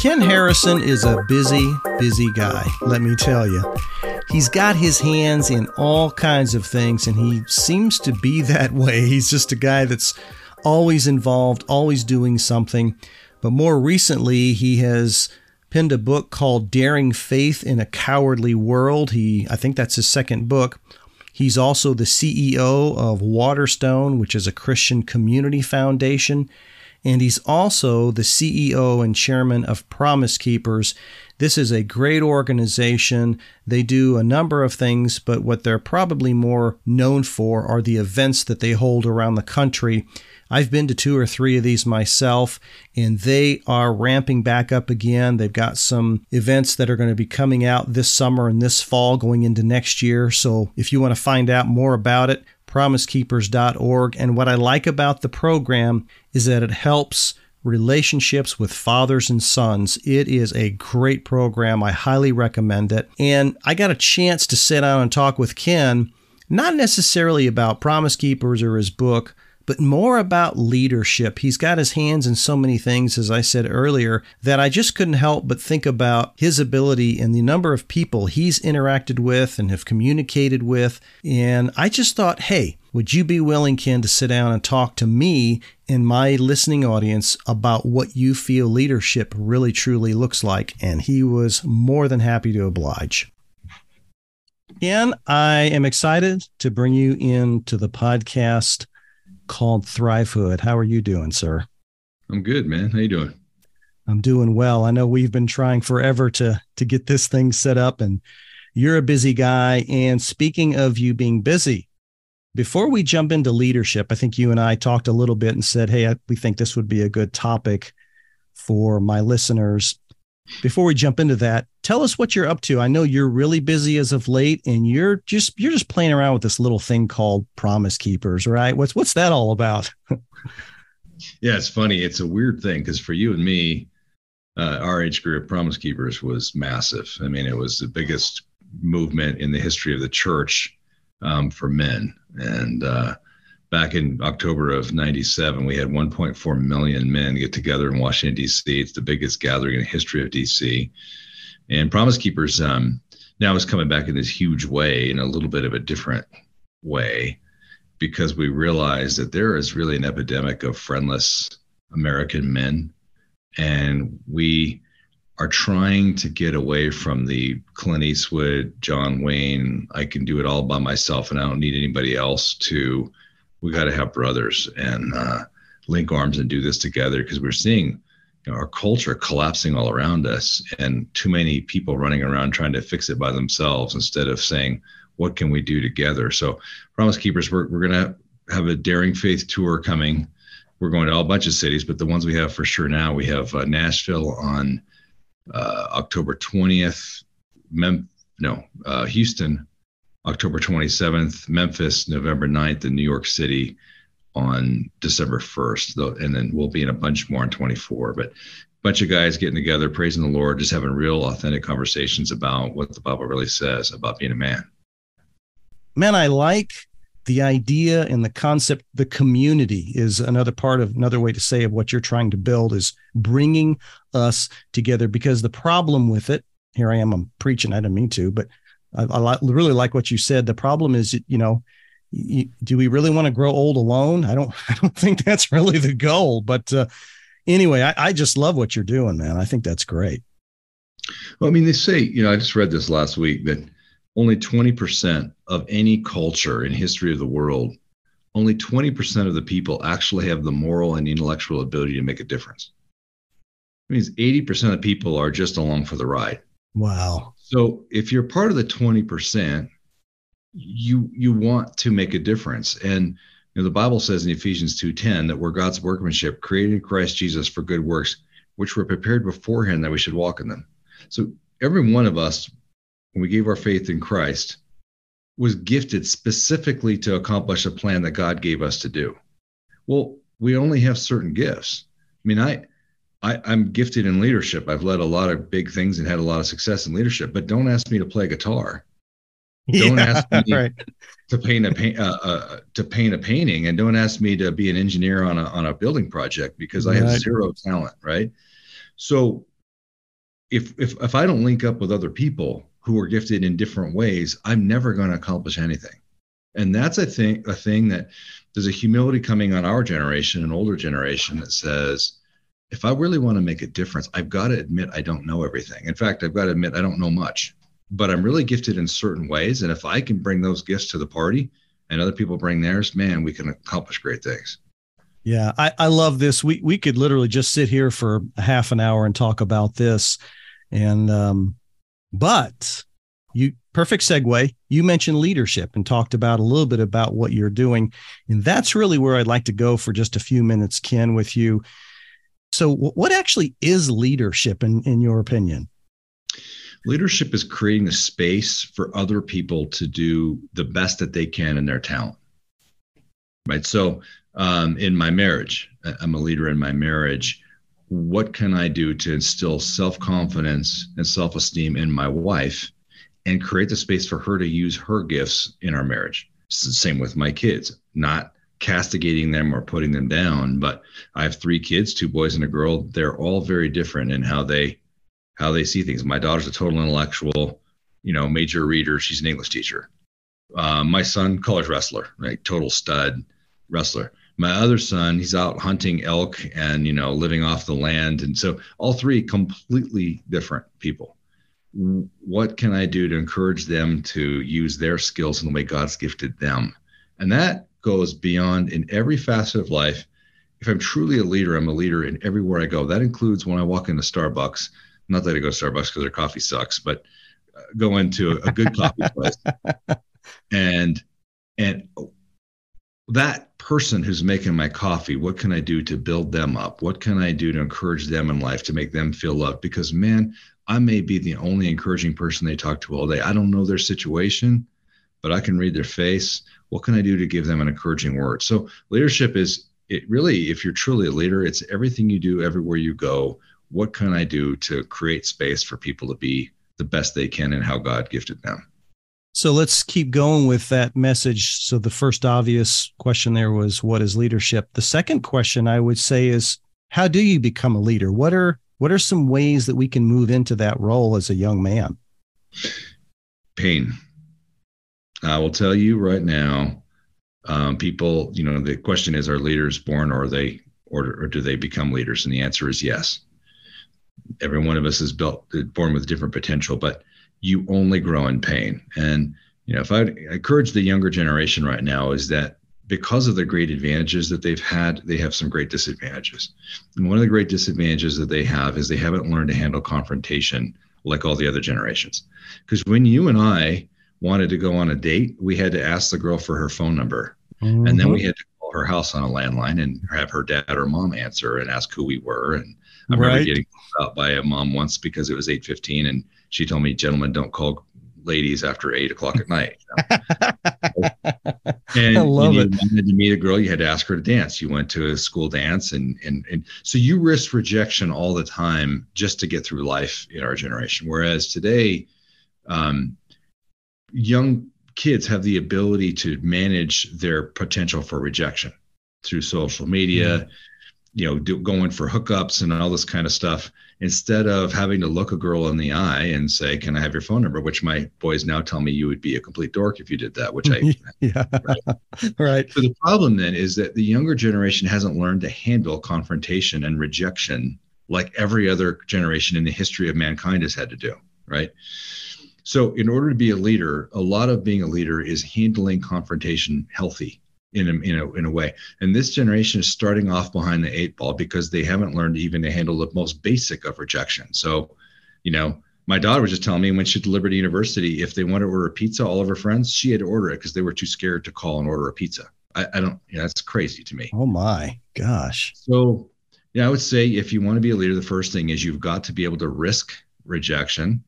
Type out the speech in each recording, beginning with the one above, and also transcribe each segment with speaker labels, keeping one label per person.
Speaker 1: Ken Harrison is a busy, busy guy, let me tell you. He's got his hands in all kinds of things, and he seems to be that way. He's just a guy that's always involved, always doing something. But more recently, he has penned a book called Daring Faith in a Cowardly World. He, I think that's his second book. He's also the CEO of Waterstone, which is a Christian community foundation and he's also the CEO and chairman of Promise Keepers. This is a great organization. They do a number of things, but what they're probably more known for are the events that they hold around the country. I've been to two or three of these myself, and they are ramping back up again. They've got some events that are going to be coming out this summer and this fall going into next year. So if you want to find out more about it, promisekeepers.org. And what I like about the program is that it helps relationships with fathers and sons. It is a great program. I highly recommend it. And I got a chance to sit down and talk with Ken, not necessarily about Promise Keepers or his book, but more about leadership. He's got his hands in so many things, as I said earlier, that I just couldn't help but think about his ability and the number of people he's interacted with and have communicated with. And I just thought, hey, would you be willing, Ken, to sit down and talk to me and my listening audience about what you feel leadership really truly looks like? And he was more than happy to oblige. Ken, I am excited to bring you into the podcast called Thrivehood. How are you doing, sir?
Speaker 2: I'm good, man. How you doing?
Speaker 1: I'm doing well. I know we've been trying forever to to get this thing set up and you're a busy guy and speaking of you being busy, before we jump into leadership, I think you and I talked a little bit and said, "Hey, we think this would be a good topic for my listeners." Before we jump into that, tell us what you're up to. I know you're really busy as of late and you're just you're just playing around with this little thing called Promise Keepers, right? What's what's that all about?
Speaker 2: yeah, it's funny. It's a weird thing because for you and me, uh, our age group, Promise Keepers was massive. I mean, it was the biggest movement in the history of the church um, for men. And uh, back in October of 97, we had 1.4 million men get together in Washington, D.C. It's the biggest gathering in the history of D.C. And Promise Keepers um, now is coming back in this huge way, in a little bit of a different way, because we realize that there is really an epidemic of friendless American men. And we are trying to get away from the Clint Eastwood, John Wayne, I can do it all by myself and I don't need anybody else to we got to have brothers and uh, link arms and do this together because we're seeing you know, our culture collapsing all around us and too many people running around trying to fix it by themselves instead of saying what can we do together? So promise keepers we're, we're going to have a daring faith tour coming. We're going to all a bunch of cities but the ones we have for sure now we have uh, nashville on uh, october 20th Mem- no uh, houston October 27th, Memphis, November 9th, and New York City on December 1st. And then we'll be in a bunch more on 24. But a bunch of guys getting together, praising the Lord, just having real, authentic conversations about what the Bible really says about being a man.
Speaker 1: Man, I like the idea and the concept the community is another part of another way to say of what you're trying to build is bringing us together because the problem with it here i am i'm preaching i didn't mean to but I, I really like what you said. The problem is, you know, you, do we really want to grow old alone? I don't. I don't think that's really the goal. But uh, anyway, I, I just love what you're doing, man. I think that's great.
Speaker 2: Well, I mean, they say, you know, I just read this last week that only 20% of any culture in history of the world, only 20% of the people actually have the moral and intellectual ability to make a difference. It means 80% of people are just along for the ride.
Speaker 1: Wow.
Speaker 2: So if you're part of the 20%, you you want to make a difference. And You know, the Bible says in Ephesians 2:10 that we're God's workmanship, created in Christ Jesus for good works, which were prepared beforehand that we should walk in them. So every one of us, when we gave our faith in Christ, was gifted specifically to accomplish a plan that God gave us to do. Well, we only have certain gifts. I mean, I, I I'm gifted in leadership. I've led a lot of big things and had a lot of success in leadership. But don't ask me to play guitar. Don't
Speaker 1: yeah,
Speaker 2: ask me
Speaker 1: right.
Speaker 2: to paint a paint uh, uh, to paint a painting, and don't ask me to be an engineer on a on a building project because I have zero talent. Right. So if if if I don't link up with other people who are gifted in different ways, I'm never going to accomplish anything. And that's I think a thing that there's a humility coming on our generation, an older generation that says, if I really want to make a difference, I've got to admit I don't know everything. In fact, I've got to admit I don't know much, but I'm really gifted in certain ways. And if I can bring those gifts to the party and other people bring theirs, man, we can accomplish great things.
Speaker 1: Yeah, I, I love this. We we could literally just sit here for a half an hour and talk about this. And um, but you perfect segue. You mentioned leadership and talked about a little bit about what you're doing. And that's really where I'd like to go for just a few minutes, Ken, with you. So what actually is leadership in, in your opinion?
Speaker 2: Leadership is creating a space for other people to do the best that they can in their talent. Right. So, um, in my marriage, I'm a leader in my marriage. What can I do to instill self confidence and self esteem in my wife and create the space for her to use her gifts in our marriage? It's the same with my kids, not castigating them or putting them down. But I have three kids, two boys and a girl. They're all very different in how they how they see things. My daughter's a total intellectual, you know, major reader. She's an English teacher. Uh, my son, college wrestler, right? Total stud wrestler. My other son, he's out hunting elk and you know living off the land, and so all three completely different people. What can I do to encourage them to use their skills in the way God's gifted them? And that goes beyond in every facet of life. If I'm truly a leader, I'm a leader in everywhere I go. That includes when I walk into Starbucks. Not that I go to Starbucks because their coffee sucks, but uh, go into a good coffee place and and that person who's making my coffee what can i do to build them up what can i do to encourage them in life to make them feel loved because man i may be the only encouraging person they talk to all day i don't know their situation but i can read their face what can i do to give them an encouraging word so leadership is it really if you're truly a leader it's everything you do everywhere you go what can i do to create space for people to be the best they can and how god gifted them
Speaker 1: So let's keep going with that message. So the first obvious question there was what is leadership? The second question I would say is how do you become a leader? What are what are some ways that we can move into that role as a young man?
Speaker 2: pain. I will tell you right now, um, people, you know, the question is, are leaders born or are they, or, or do they become leaders? And the answer is yes. Every one of us is built, born with different potential, but you only grow in pain. And, you know, if I encourage the younger generation right now is that because of the great advantages that they've had, they have some great disadvantages. And one of the great disadvantages that they have is they haven't learned to handle confrontation like all the other generations. Because when you and I wanted to go on a date, we had to ask the girl for her phone number. And then we had to call her house on a landline and have her dad or mom answer and ask who we were. And I remember
Speaker 1: Right.
Speaker 2: getting called out by a mom once because it was 8.15 and she told me, gentlemen, don't call ladies after 8 o'clock at night. And
Speaker 1: I love
Speaker 2: you
Speaker 1: it.
Speaker 2: wanted to meet a girl, you had to ask her to dance. You went to a school dance, and and and so you risk rejection all the time just to get through life in our generation. Whereas today, um, young kids have the ability to manage their potential for rejection through social media, mm-hmm. you know, do, going for hookups and all this kind of stuff. Instead of having to look a girl in the eye and say, "Can I have your phone number?" Which my boys now tell me you would be a complete dork if you did that. Which I
Speaker 1: yeah. right.
Speaker 2: so the problem then is that the younger generation hasn't learned to handle confrontation and rejection like every other generation in the history of mankind has had to do, right? So in order to be a leader, a lot of being a leader is handling confrontation healthy in a, in a, in a way. And this generation is starting off behind the eight ball because they haven't learned even to handle the most basic of rejection. So, you know, my daughter was just telling me when she delivered to university, if they wanted to order a pizza, all of her friends, she had to order it because they were too scared to call and order a pizza. I, I don't, you know, that's crazy to me.
Speaker 1: Oh my gosh.
Speaker 2: So, yeah, I would say if you want to be a leader, the first thing is you've got to be able to risk rejection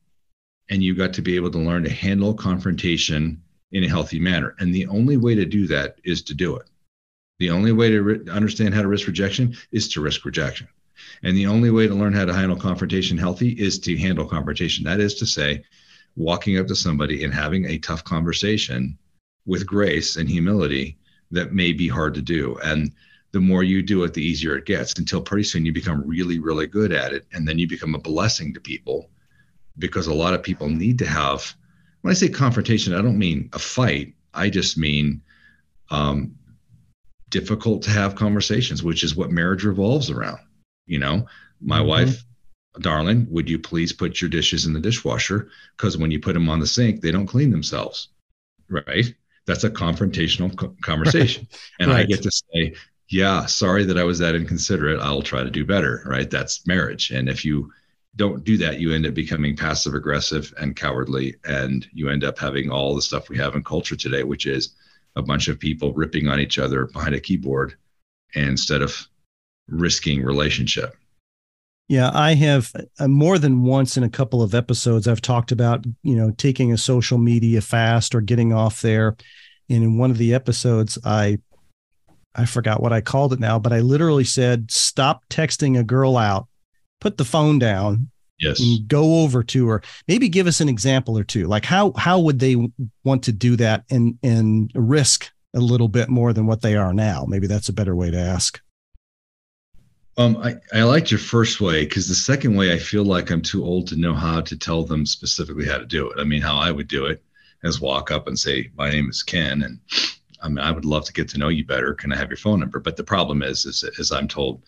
Speaker 2: and you've got to be able to learn to handle confrontation in a healthy manner. And the only way to do that is to do it. The only way to re- understand how to risk rejection is to risk rejection. And the only way to learn how to handle confrontation healthy is to handle confrontation. That is to say, walking up to somebody and having a tough conversation with grace and humility that may be hard to do. And the more you do it, the easier it gets until pretty soon you become really, really good at it. And then you become a blessing to people because a lot of people need to have, when I say confrontation, I don't mean a fight. I just mean um, difficult to have conversations, which is what marriage revolves around. You know, my mm-hmm. wife, darling, would you please put your dishes in the dishwasher? Because when you put them on the sink, they don't clean themselves. Right. That's a confrontational co- conversation. and right. I get to say, yeah, sorry that I was that inconsiderate. I'll try to do better. Right. That's marriage. And if you don't do that, you end up becoming passive aggressive and cowardly. And you end up having all the stuff we have in culture today, which is a bunch of people ripping on each other behind a keyboard instead of risking relationship.
Speaker 1: Yeah, I have uh, more than once in a couple of episodes I've talked about, you know, taking a social media fast or getting off there. And in one of the episodes I I forgot what I called it now, but I literally said stop texting a girl out. Put the phone down.
Speaker 2: Yes.
Speaker 1: And go over to her. Maybe give us an example or two. Like how how would they want to do that and and risk a little bit more than what they are now? Maybe that's a better way to ask.
Speaker 2: Um, I, I liked your first way because the second way I feel like I'm too old to know how to tell them specifically how to do it. I mean, how I would do it is walk up and say, "My name is Ken, and I mean, I would love to get to know you better. Can I have your phone number?" But the problem is, is as I'm told,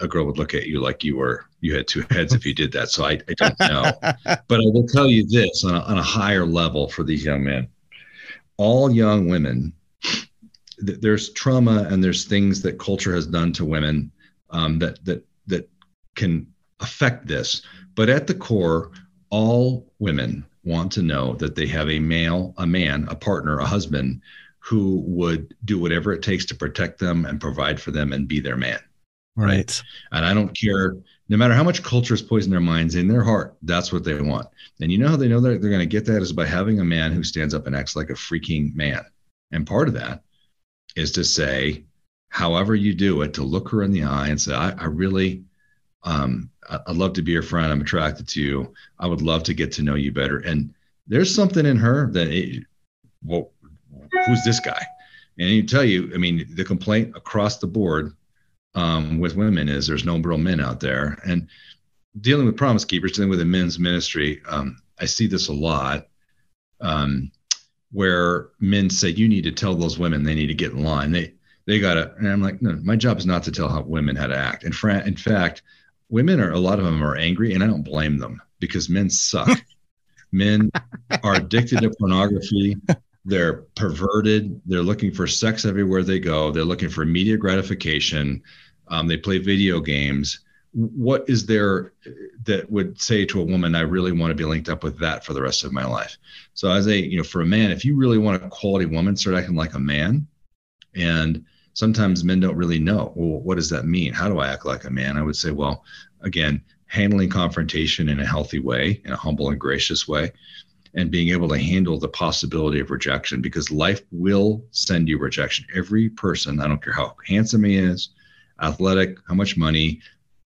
Speaker 2: a girl would look at you like you were you had two heads if you did that. So I, I don't know. but I will tell you this on a, on a higher level for these young men, all young women. Th- there's trauma and there's things that culture has done to women um, that that that can affect this. But at the core, all women want to know that they have a male, a man, a partner, a husband who would do whatever it takes to protect them and provide for them and be their man.
Speaker 1: Right.
Speaker 2: And I don't care, no matter how much culture has poisoned their minds, in their heart, that's what they want. And you know how they know that they're going to get that is by having a man who stands up and acts like a freaking man. And part of that is to say, however you do it, to look her in the eye and say, I, I really, um, I'd love to be your friend. I'm attracted to you. I would love to get to know you better. And there's something in her that, it, well, who's this guy? And you tell you, I mean, the complaint across the board um, with women is there's no real men out there. And dealing with promise keepers, dealing with a men's ministry, um, I see this a lot. Um, where men say you need to tell those women they need to get in line. They they got to, and I'm like, no, my job is not to tell how women how to act. And fra- in fact, women are, a lot of them are angry and I don't blame them because men suck. men are addicted to pornography. They're perverted. They're looking for sex everywhere they go. They're looking for immediate gratification. Um, they play video games. What is there that would say to a woman, I really want to be linked up with that for the rest of my life? So, as a, you know, for a man, if you really want a quality woman, start acting like a man. And sometimes men don't really know well what does that mean how do i act like a man i would say well again handling confrontation in a healthy way in a humble and gracious way and being able to handle the possibility of rejection because life will send you rejection every person i don't care how handsome he is athletic how much money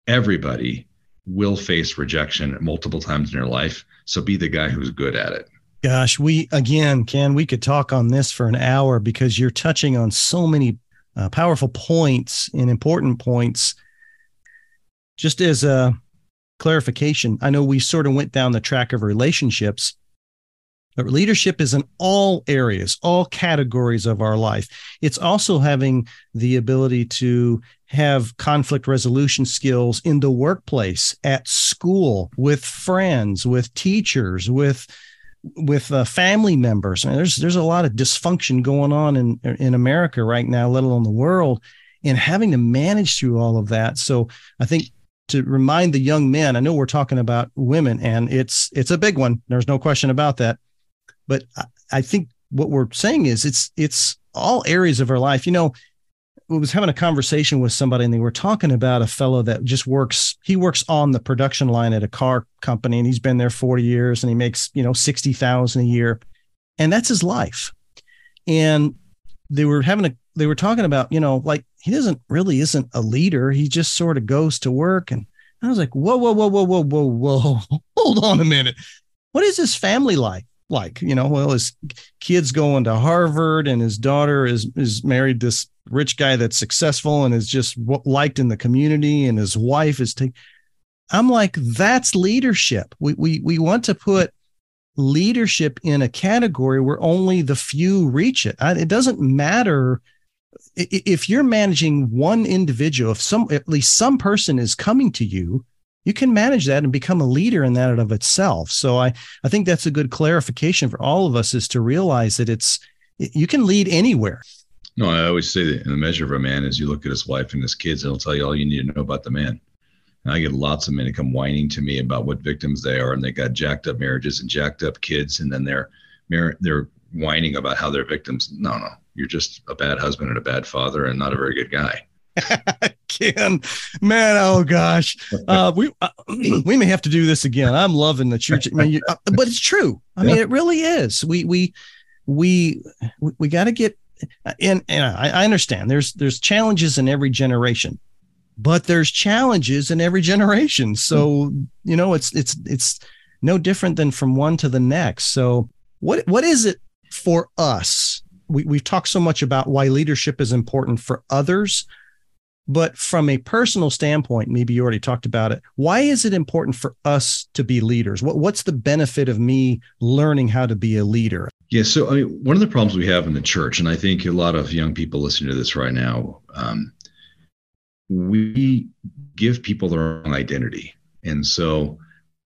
Speaker 2: everybody will face rejection multiple times in their life so be the guy who's good at it
Speaker 1: Gosh, we again, Ken, we could talk on this for an hour because you're touching on so many uh, powerful points and important points. Just as a clarification, I know we sort of went down the track of relationships, but leadership is in all areas, all categories of our life. It's also having the ability to have conflict resolution skills in the workplace, at school, with friends, with teachers, with with uh, family members. And there's there's a lot of dysfunction going on in in America right now, let alone the world, and having to manage through all of that. So I think to remind the young men, I know we're talking about women, and it's it's a big one. There's no question about that. But I, I think what we're saying is it's it's all areas of our life. You know, I was having a conversation with somebody and they were talking about a fellow that just works, he works on the production line at a car company and he's been there 40 years and he makes, you know, 60,000 a year. And that's his life. And they were having a, they were talking about, you know, like he doesn't really isn't a leader. He just sort of goes to work. And I was like, whoa, whoa, whoa, whoa, whoa, whoa, whoa. Hold on a minute. What is his family like? Like, you know, well, his kids going to Harvard and his daughter is is married this rich guy that's successful and is just liked in the community and his wife is taking I'm like, that's leadership. We we we want to put leadership in a category where only the few reach it. It doesn't matter if you're managing one individual, if some at least some person is coming to you, you can manage that and become a leader in that of itself. So I I think that's a good clarification for all of us is to realize that it's you can lead anywhere.
Speaker 2: No, I always say that in the measure of a man is you look at his wife and his kids, and it'll tell you all you need to know about the man. And I get lots of men who come whining to me about what victims they are, and they got jacked up marriages and jacked up kids, and then they're they're whining about how they're victims. No, no, you're just a bad husband and a bad father, and not a very good guy.
Speaker 1: Ken, man, oh gosh, uh, we uh, we may have to do this again. I'm loving the church, I mean, you, uh, but it's true. I mean, it really is. We we we we got to get and and I, I understand there's there's challenges in every generation but there's challenges in every generation. So, you know, it's it's it's no different than from one to the next. So, what what is it for us? We we've talked so much about why leadership is important for others, but from a personal standpoint, maybe you already talked about it. Why is it important for us to be leaders? What what's the benefit of me learning how to be a leader?
Speaker 2: Yeah, so I mean, one of the problems we have in the church, and I think a lot of young people listening to this right now, um, we give people their own identity. And so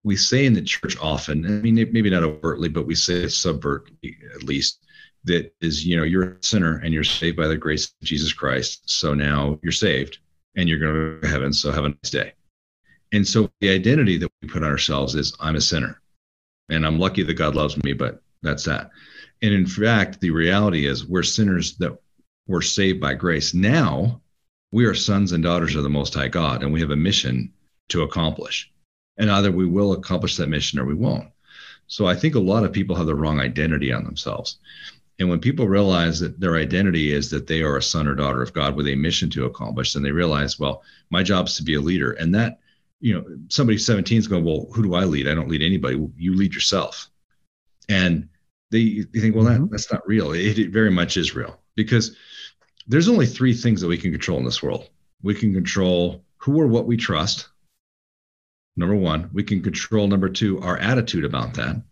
Speaker 2: we say in the church often, I mean, maybe not overtly, but we say it subvert at least, that is, you know, you're a sinner and you're saved by the grace of Jesus Christ. So now you're saved and you're going to heaven. So have a nice day. And so the identity that we put on ourselves is I'm a sinner and I'm lucky that God loves me, but that's that. And in fact, the reality is we're sinners that were saved by grace. Now we are sons and daughters of the Most High God, and we have a mission to accomplish. And either we will accomplish that mission or we won't. So I think a lot of people have the wrong identity on themselves. And when people realize that their identity is that they are a son or daughter of God with a mission to accomplish, then they realize, well, my job is to be a leader. And that, you know, somebody 17 is going, well, who do I lead? I don't lead anybody. You lead yourself. And they, they think, well, that, mm-hmm. that's not real. It, it very much is real because there's only three things that we can control in this world. We can control who or what we trust. Number one, we can control number two, our attitude about that.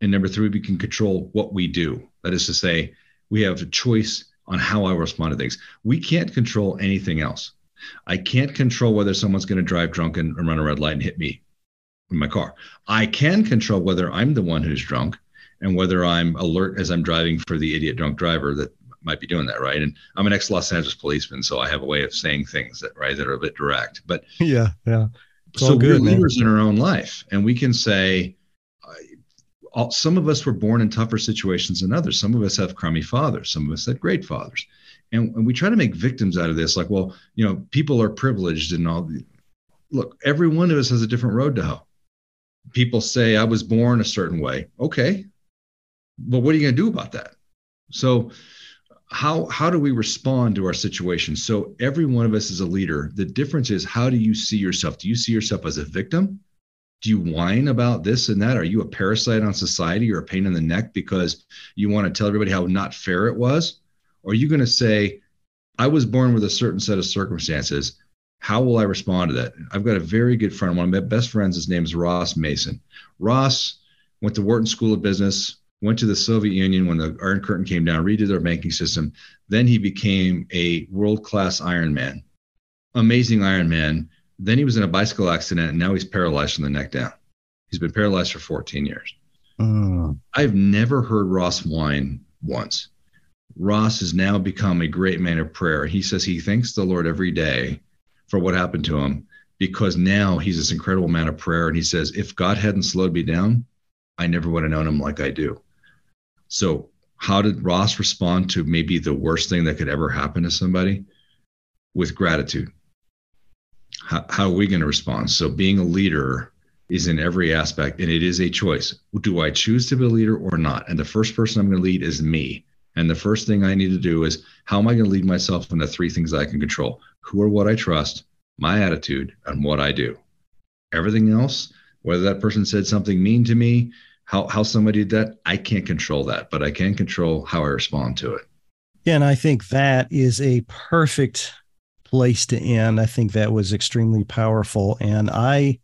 Speaker 2: And number three, we can control what we do. That is to say, we have a choice on how I respond to things. We can't control anything else. I can't control whether someone's going to drive drunk and run a red light and hit me in my car. I can control whether I'm the one who's drunk and whether I'm alert as I'm driving for the idiot drunk driver that might be doing that, right? And I'm an ex Los Angeles policeman, so I have a way of saying things that right that are a bit direct. But
Speaker 1: yeah, yeah.
Speaker 2: It's so good, we're leaders man. in our own life, and we can say, all, some of us were born in tougher situations than others. Some of us have crummy fathers. Some of us had great fathers, and, and we try to make victims out of this. Like, well, you know, people are privileged and all. The, look, every one of us has a different road to hoe. People say I was born a certain way. Okay, but what are you going to do about that? So how how do we respond to our situation so every one of us is a leader the difference is how do you see yourself do you see yourself as a victim do you whine about this and that are you a parasite on society or a pain in the neck because you want to tell everybody how not fair it was or are you going to say i was born with a certain set of circumstances how will i respond to that i've got a very good friend one of my best friends his name is ross mason ross went to wharton school of business went to the Soviet Union when the Iron Curtain came down, redid their banking system. Then he became a world class Ironman, amazing Ironman. Then he was in a bicycle accident and now he's paralyzed from the neck down. He's been paralyzed for 14 years. Uh. I've never heard Ross whine once. Ross has now become a great man of prayer. He says he thanks the Lord every day for what happened to him because now he's this incredible man of prayer. And he says, if God hadn't slowed me down, I never would have known him like I do. So how did Ross respond to maybe the worst thing that could ever happen to somebody? With gratitude. How, how are we going to respond? So, being a leader is in every aspect, and it is a choice. Do I choose to be a leader or not? And the first person I'm going to lead is me. And the first thing I need to do is how am I going to lead myself in the three things I can control? Who or what I trust, my attitude, and what I do. Everything else, whether that person said something mean to me, how how somebody did that, I can't control that, but I can control how I respond to it.
Speaker 1: Yeah, and I think that is a perfect place to end. I think that was extremely powerful. And I,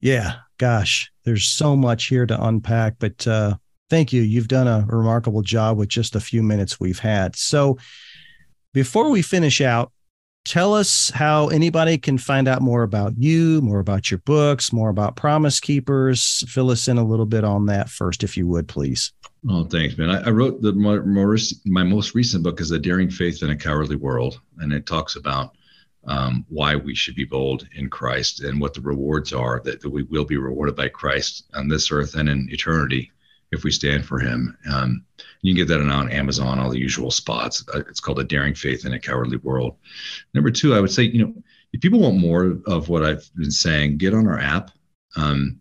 Speaker 1: yeah, gosh, there's so much here to unpack, but uh, thank you. You've done a remarkable job with just a few minutes we've had. So before we finish out, tell us how anybody can find out more about you, more about your books, more about Promise Keepers. Fill us in a little bit on that first, if you would, please.
Speaker 2: Oh, thanks, man. I, I wrote the my, my most recent book is A Daring Faith in a Cowardly World, and it talks about um, why we should be bold in Christ and what the rewards are that, that we will be rewarded by Christ on this earth and in eternity if we stand for him. Um, you can get that on Amazon, all the usual spots. Uh, it's called A Daring Faith in a Cowardly World. Number two, I would say, you know, if people want more of what I've been saying, get on our app. Um,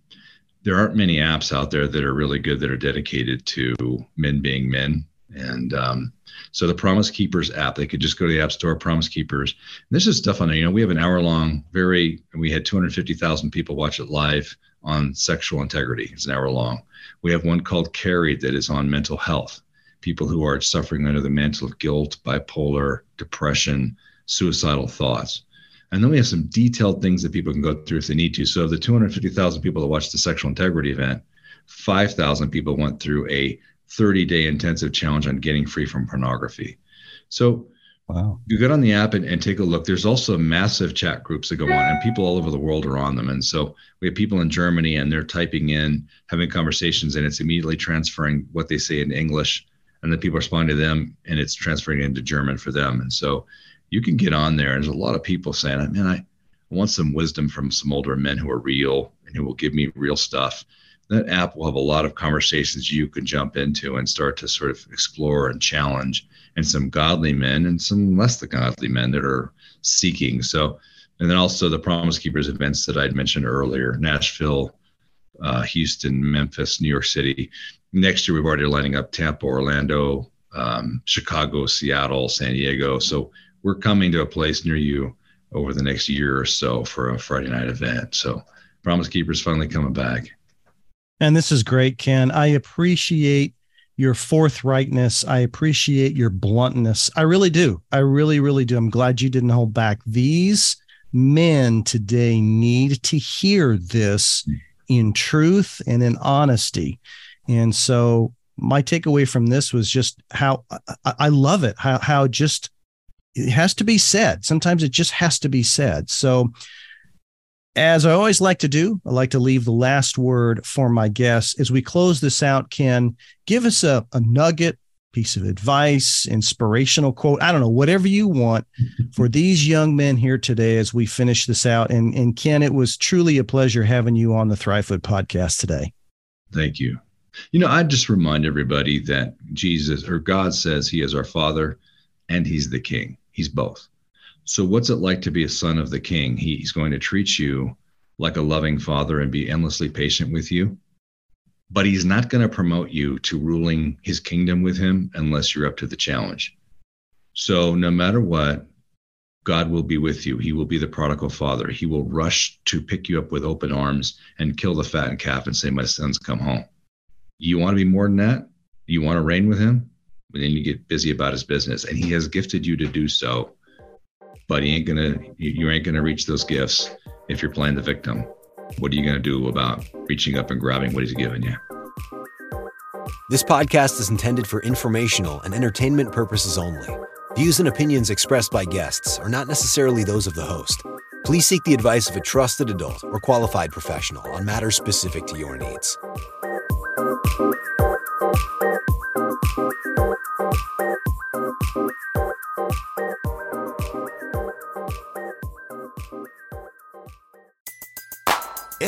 Speaker 2: there aren't many apps out there that are really good that are dedicated to men being men. And um, so the Promise Keepers app, they could just go to the App Store, Promise Keepers. And this is stuff on there. You know, we have an hour long, very, we had 250,000 people watch it live on sexual integrity. It's an hour long. We have one called Carried that is on mental health. People who are suffering under the mantle of guilt, bipolar, depression, suicidal thoughts. And then we have some detailed things that people can go through if they need to. So, of the 250,000 people that watched the sexual integrity event, 5,000 people went through a 30 day intensive challenge on getting free from pornography. So, Wow. You get on the app and, and, take a look. There's also massive chat groups that go on, and people all over the world are on them. And so we have people in Germany, and they're typing in, having conversations, and it's immediately transferring what they say in English, and then people respond to them, and it's transferring into German for them. And so you can get on there. And there's a lot of people saying, "Man, I want some wisdom from some older men who are real and who will give me real stuff." That app will have a lot of conversations you can jump into and start to sort of explore and challenge and some godly men and some less than godly men that are seeking. So, and then also the Promise Keepers events that I'd mentioned earlier Nashville, uh, Houston, Memphis, New York City. Next year, we've already lining up Tampa, Orlando, um, Chicago, Seattle, San Diego. So we're coming to a place near you over the next year or so for a Friday night event. So Promise Keepers finally coming back.
Speaker 1: And this is great, Ken. I appreciate your forthrightness. I appreciate your bluntness. I really do. I really, really do. I'm glad you didn't hold back. These men today need to hear this in truth and in honesty. And so my takeaway from this was just how I, love it, how, how just it has to be said. Sometimes it just has to be said. So as I always like to do, I like to leave the last word for my guests. As we close this out, Ken, give us a, a nugget, piece of advice, inspirational quote. I don't know, whatever you want for these young men here today as we finish this out. And, and Ken, it was truly a pleasure having you on the Thrivehood podcast today.
Speaker 2: Thank you. You know, I just remind everybody that Jesus or God says he is our father and he's the king. He's both. So, what's it like to be a son of the king? He's going to treat you like a loving father and be endlessly patient with you. But he's not going to promote you to ruling his kingdom with him unless you're up to the challenge. So, no matter what, God will be with you. He will be the prodigal father. He will rush to pick you up with open arms and kill the fattened calf and say, My son's come home. You want to be more than that? You want to reign with him? But then you get busy about his business. And he has gifted you to do so but he ain't gonna you ain't gonna reach those gifts if you're playing the victim. What are you gonna do about reaching up and grabbing what he's giving you?
Speaker 3: This podcast is intended for informational and entertainment purposes only. Views and opinions expressed by guests are not necessarily those of the host. Please seek the advice of a trusted adult or qualified professional on matters specific to your needs.